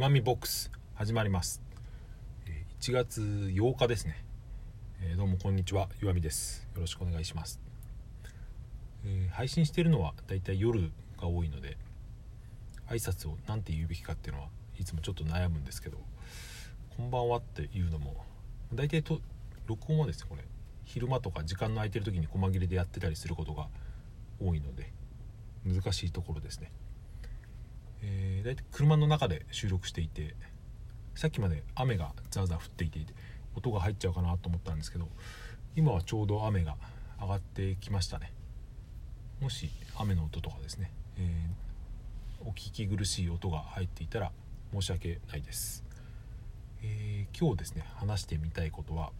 岩見ボックス始まります。1月8日ですね、どうもこんにちは。岩見です。よろしくお願いします、配信してるのはだいたい夜が多いので挨拶を何て言うべきかっていうのはいつもちょっと悩むんですけどこんばんはっていうのも大体と録音はですねこれ昼間とか時間の空いてる時に細切れでやってたりすることが多いので難しいところですね。えー、大体車の中で収録していてさっきまで雨がザーザー降っていて音が入っちゃうかなと思ったんですけど今はちょうど雨が上がってきましたね。もし雨の音とかですね、えー、お聞き苦しい音が入っていたら申し訳ないです、えー、今日ですね話してみたいことは、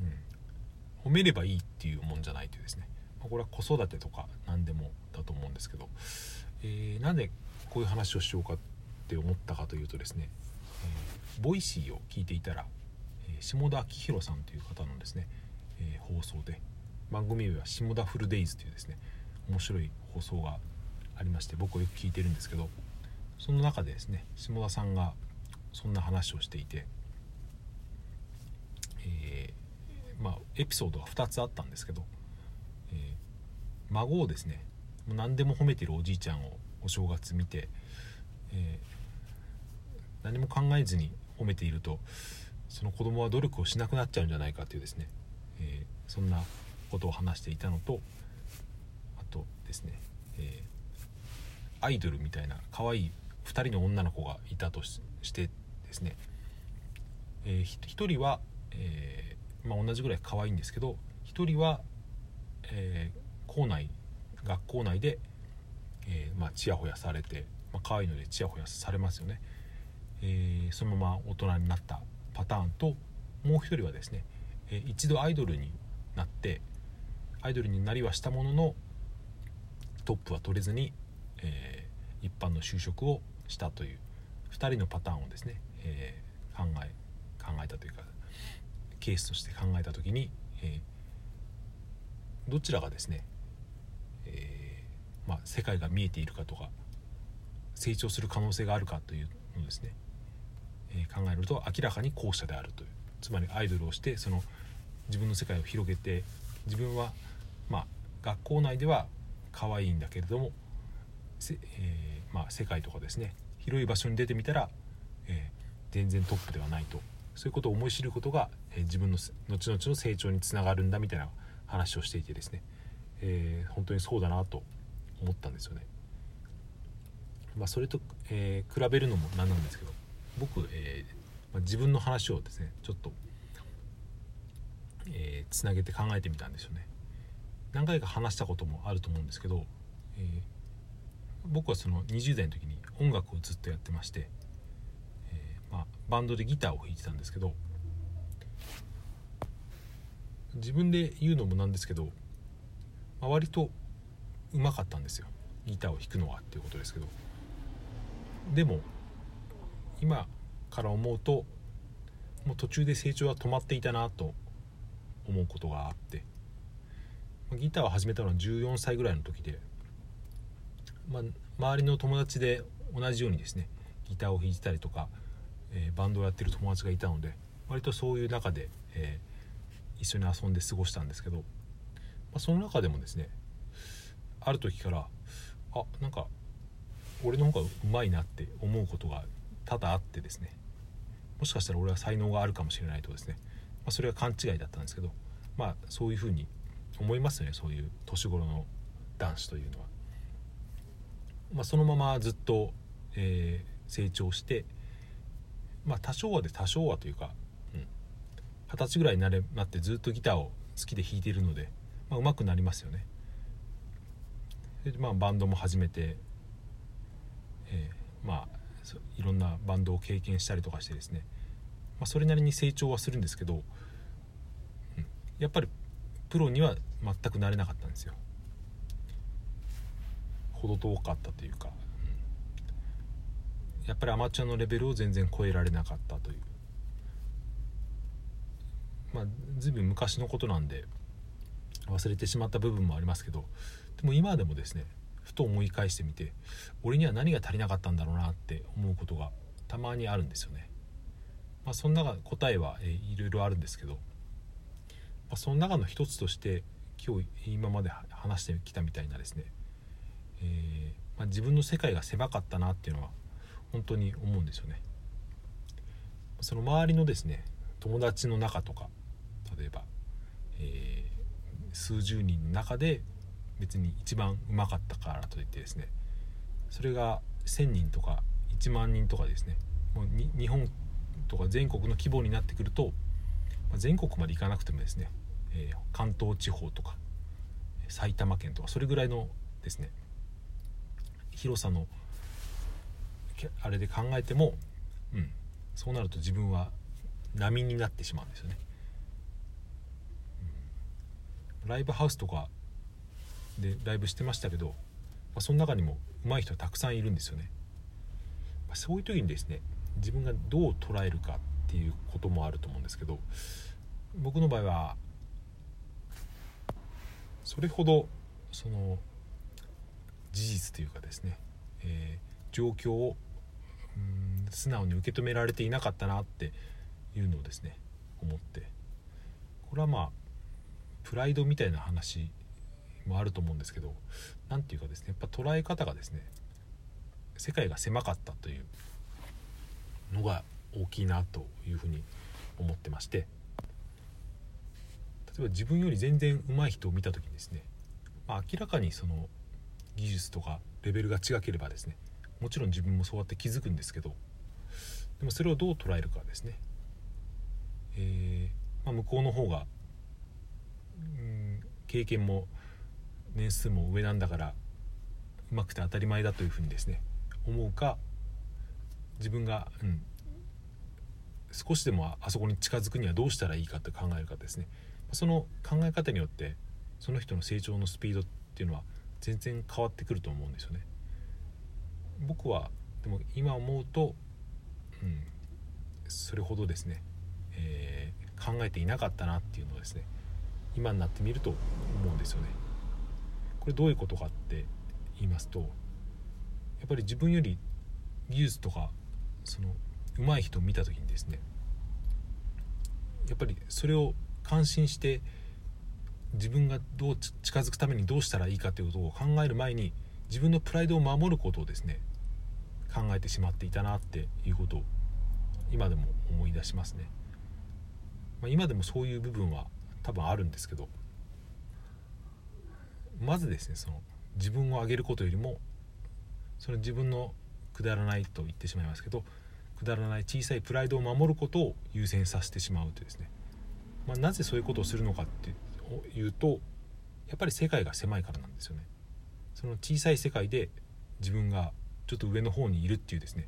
うん、褒めればいいっていうもんじゃないというですね。これは子育てとか何でもだと思うんですけど、えー、なんでこういう話をしようかって思ったかというとですね、えー、 Voicy を聞いていたら、えー、下田明宏さんという方のですね、えー、放送で番組名は「下田フルデイズ」というですね面白い放送がありまして僕はよく聞いてるんですけどその中でですね下田さんがそんな話をしていて、えー、まあエピソードが2つあったんですけど、えー、孫をですね何でも褒めてるおじいちゃんをお正月見て、えー、何も考えずに褒めているとその子供は努力をしなくなっちゃうんじゃないかというですね、えー、そんなことを話していたのとあとですね、えー、アイドルみたいな可愛い2人の女の子がいたとしてですね、えー、1人は、え、まあ、同じぐらい可愛いんですけど1人は、え校内学校内でえー、まあ、ちやほやされて、まあ、可愛いのでちやほやされますよね、えー、そのまま大人になったパターンともう一人はですね、えー、一度アイドルになってアイドルになりはしたもののトップは取れずに、え一般の就職をしたという2人のパターンをですね、え考え考えたというかケースとして考えた時に、えどちらがですね、まあ、世界が見えているかとか成長する可能性があるかというのですね、えー、考えると明らかに後者であるという。つまりアイドルをしてその自分の世界を広げて自分はまあ学校内では可愛いんだけれども、えー、まあ、世界とかですね広い場所に出てみたら、えー、全然トップではないと。そういうことを思い知ることが、え、自分の後々の成長につながるんだみたいな話をしていてですね、え本当にそうだなと思ったんですよね。まあ、それと、えー、比べるのもなんなんですけど僕、えーまあ、自分の話をですねちょっとえー、つなげて考えてみたんですよね。何回か話したこともあると思うんですけど、えー、僕はその20代の時に音楽をずっとやってまして、えー、まあ、バンドでギターを弾いてたんですけど自分で言うのもなんですけど、まあ、割とうまかったんですよ。ギターを弾くのはっていうことですけど。でも今から思うともう途中で成長は止まっていたなと思うことがあって。ギターを始めたのは14歳ぐらいの時で、まあ、周りの友達で同じようにですねギターを弾いてたりとか、えー、バンドをやってる友達がいたので割とそういう中で、えー、一緒に遊んで過ごしたんですけど、まあ、その中でもですねある時からあなんか俺の方がうまいなって思うことが多々あってですねもしかしたら俺は才能があるかもしれないとですね、まあ、それは勘違いだったんですけどまあそういうふうに思いますよねそういう年頃の男子というのは。まあ、そのままずっと、えー、成長してまあ多少はで多少はというか二十、うん、歳ぐらいになれなってずっとギターを好きで弾いているので、まあ、上手くなりますよね。で、まあ、バンドも始めて、えー、まあいろんなバンドを経験したりとかしてですね、まあ、それなりに成長はするんですけど、うん、やっぱりプロには全くなれなかったんですよ。程遠かったというか、うん、やっぱりアマチュアのレベルを全然超えられなかったという。まあ随分昔のことなんで忘れてしまった部分もありますけどでも今でもですねふと思い返してみて俺には何が足りなかったんだろうなって思うことがたまにあるんですよね。まあ、その中答えは、えー、いろいろあるんですけど、まあ、その中の一つとして今日今まで話してきたみたいなですね、えー、まあ、自分の世界が狭かったなっていうのは本当に思うんですよね。その周りのですね友達の中とか例えば、えー、数十人の中で別に一番うまかったからといってですねそれが1,000人とか1万人とかですねもう日本とか全国の規模になってくると、まあ、全国まで行かなくてもですね、えー、関東地方とか埼玉県とかそれぐらいのですね広さのあれで考えても、うん、そうなると自分は波になってしまうんですよね、うん、ライブハウスとかでライブしてましたけど、まあ、その中にも上手い人たくさんいるんですよね、まあ、そういう時にですね自分がどう捉えるかっていうこともあると思うんですけど僕の場合はそれほどその事実というかですね、えー、状況をうん素直に受け止められていなかったなっていうのをですね思って。これはまあプライドみたいな話もあると思うんですけど何て言うかですねやっぱ捉え方がですね世界が狭かったというのが大きいなというふうに思ってまして例えば自分より全然上手い人を見た時にですね、まあ、明らかにその技術とかレベルが違ければですねもちろん自分もそうやって気づくんですけどでもそれをどう捉えるかですね、えー、まあ、向こうの方が経験も年数も上なんだからうまくて当たり前だというふうにですね思うか自分が、うん、少しでもあそこに近づくにはどうしたらいいかって考えるかですねその考え方によってその人の成長のスピードっていうのは全然変わってくると思うんですよね。僕はでも今思うと、うん、それほどですね、えー、考えていなかったなっていうのをですね今になってみると思うんですよね。これどういうことかって言いますとやっぱり自分より技術とかその上手い人を見た時にですねやっぱりそれを感心して自分がどう近づくためにどうしたらいいかということを考える前に自分のプライドを守ることをですね考えてしまっていたなっていうことを今でも思い出しますね、まあ、今でもそういう部分は多分あるんですけどまずですねその自分を上げることよりもその自分のくだらないと言ってしまいますけどくだらない小さいプライドを守ることを優先させてしまうというですね、まあ、なぜそういうことをするのかっていうとやっぱり世界が狭いからなんですよね。その小さい世界で自分がちょっと上の方にいるっていうですね。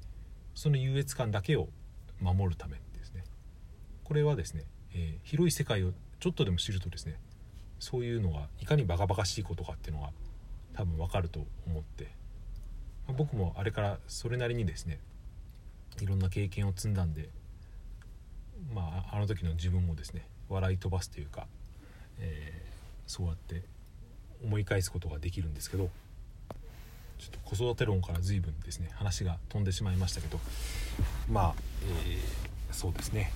その優越感だけを守るためですね。これはですね、えー、広い世界をちょっとでも知るとですねそういうのがいかにバカバカしいことかっていうのが多分わかると思って、まあ、僕もあれからそれなりにですねいろんな経験を積んだんでまああの時の自分をですね笑い飛ばすというか、えー、そうやって思い返すことができるんですけどちょっと子育て論から随分ですね話が飛んでしまいましたけどまあ、えー、そうですね、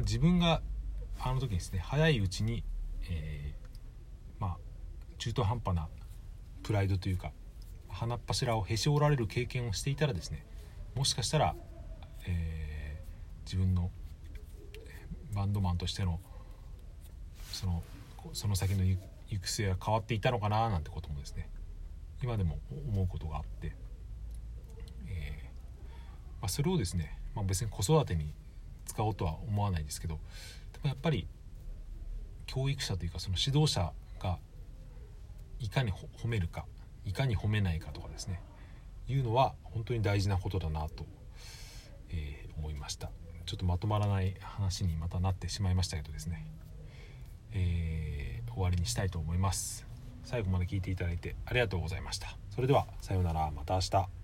自分があの時にですね早いうちに、えー、まあ中途半端なプライドというか鼻っ柱をへし折られる経験をしていたらですねもしかしたら、えー、自分のバンドマンとしてのそのその先の行く末は変わっていたのかななんてこともですね今でも思うことがあって、えー、まあ、それをですね、まあ、別に子育てに使おうとは思わないですけどでもやっぱり教育者というかその指導者がいかに褒めるかいかに褒めないかとかですねいうのは本当に大事なことだなと、えー、思いました。ちょっとまとまらない話にまたなってしまいましたけどですねえー、終わりにしたいと思います。最後まで聞いていただいてありがとうございました。それではさようなら。また明日。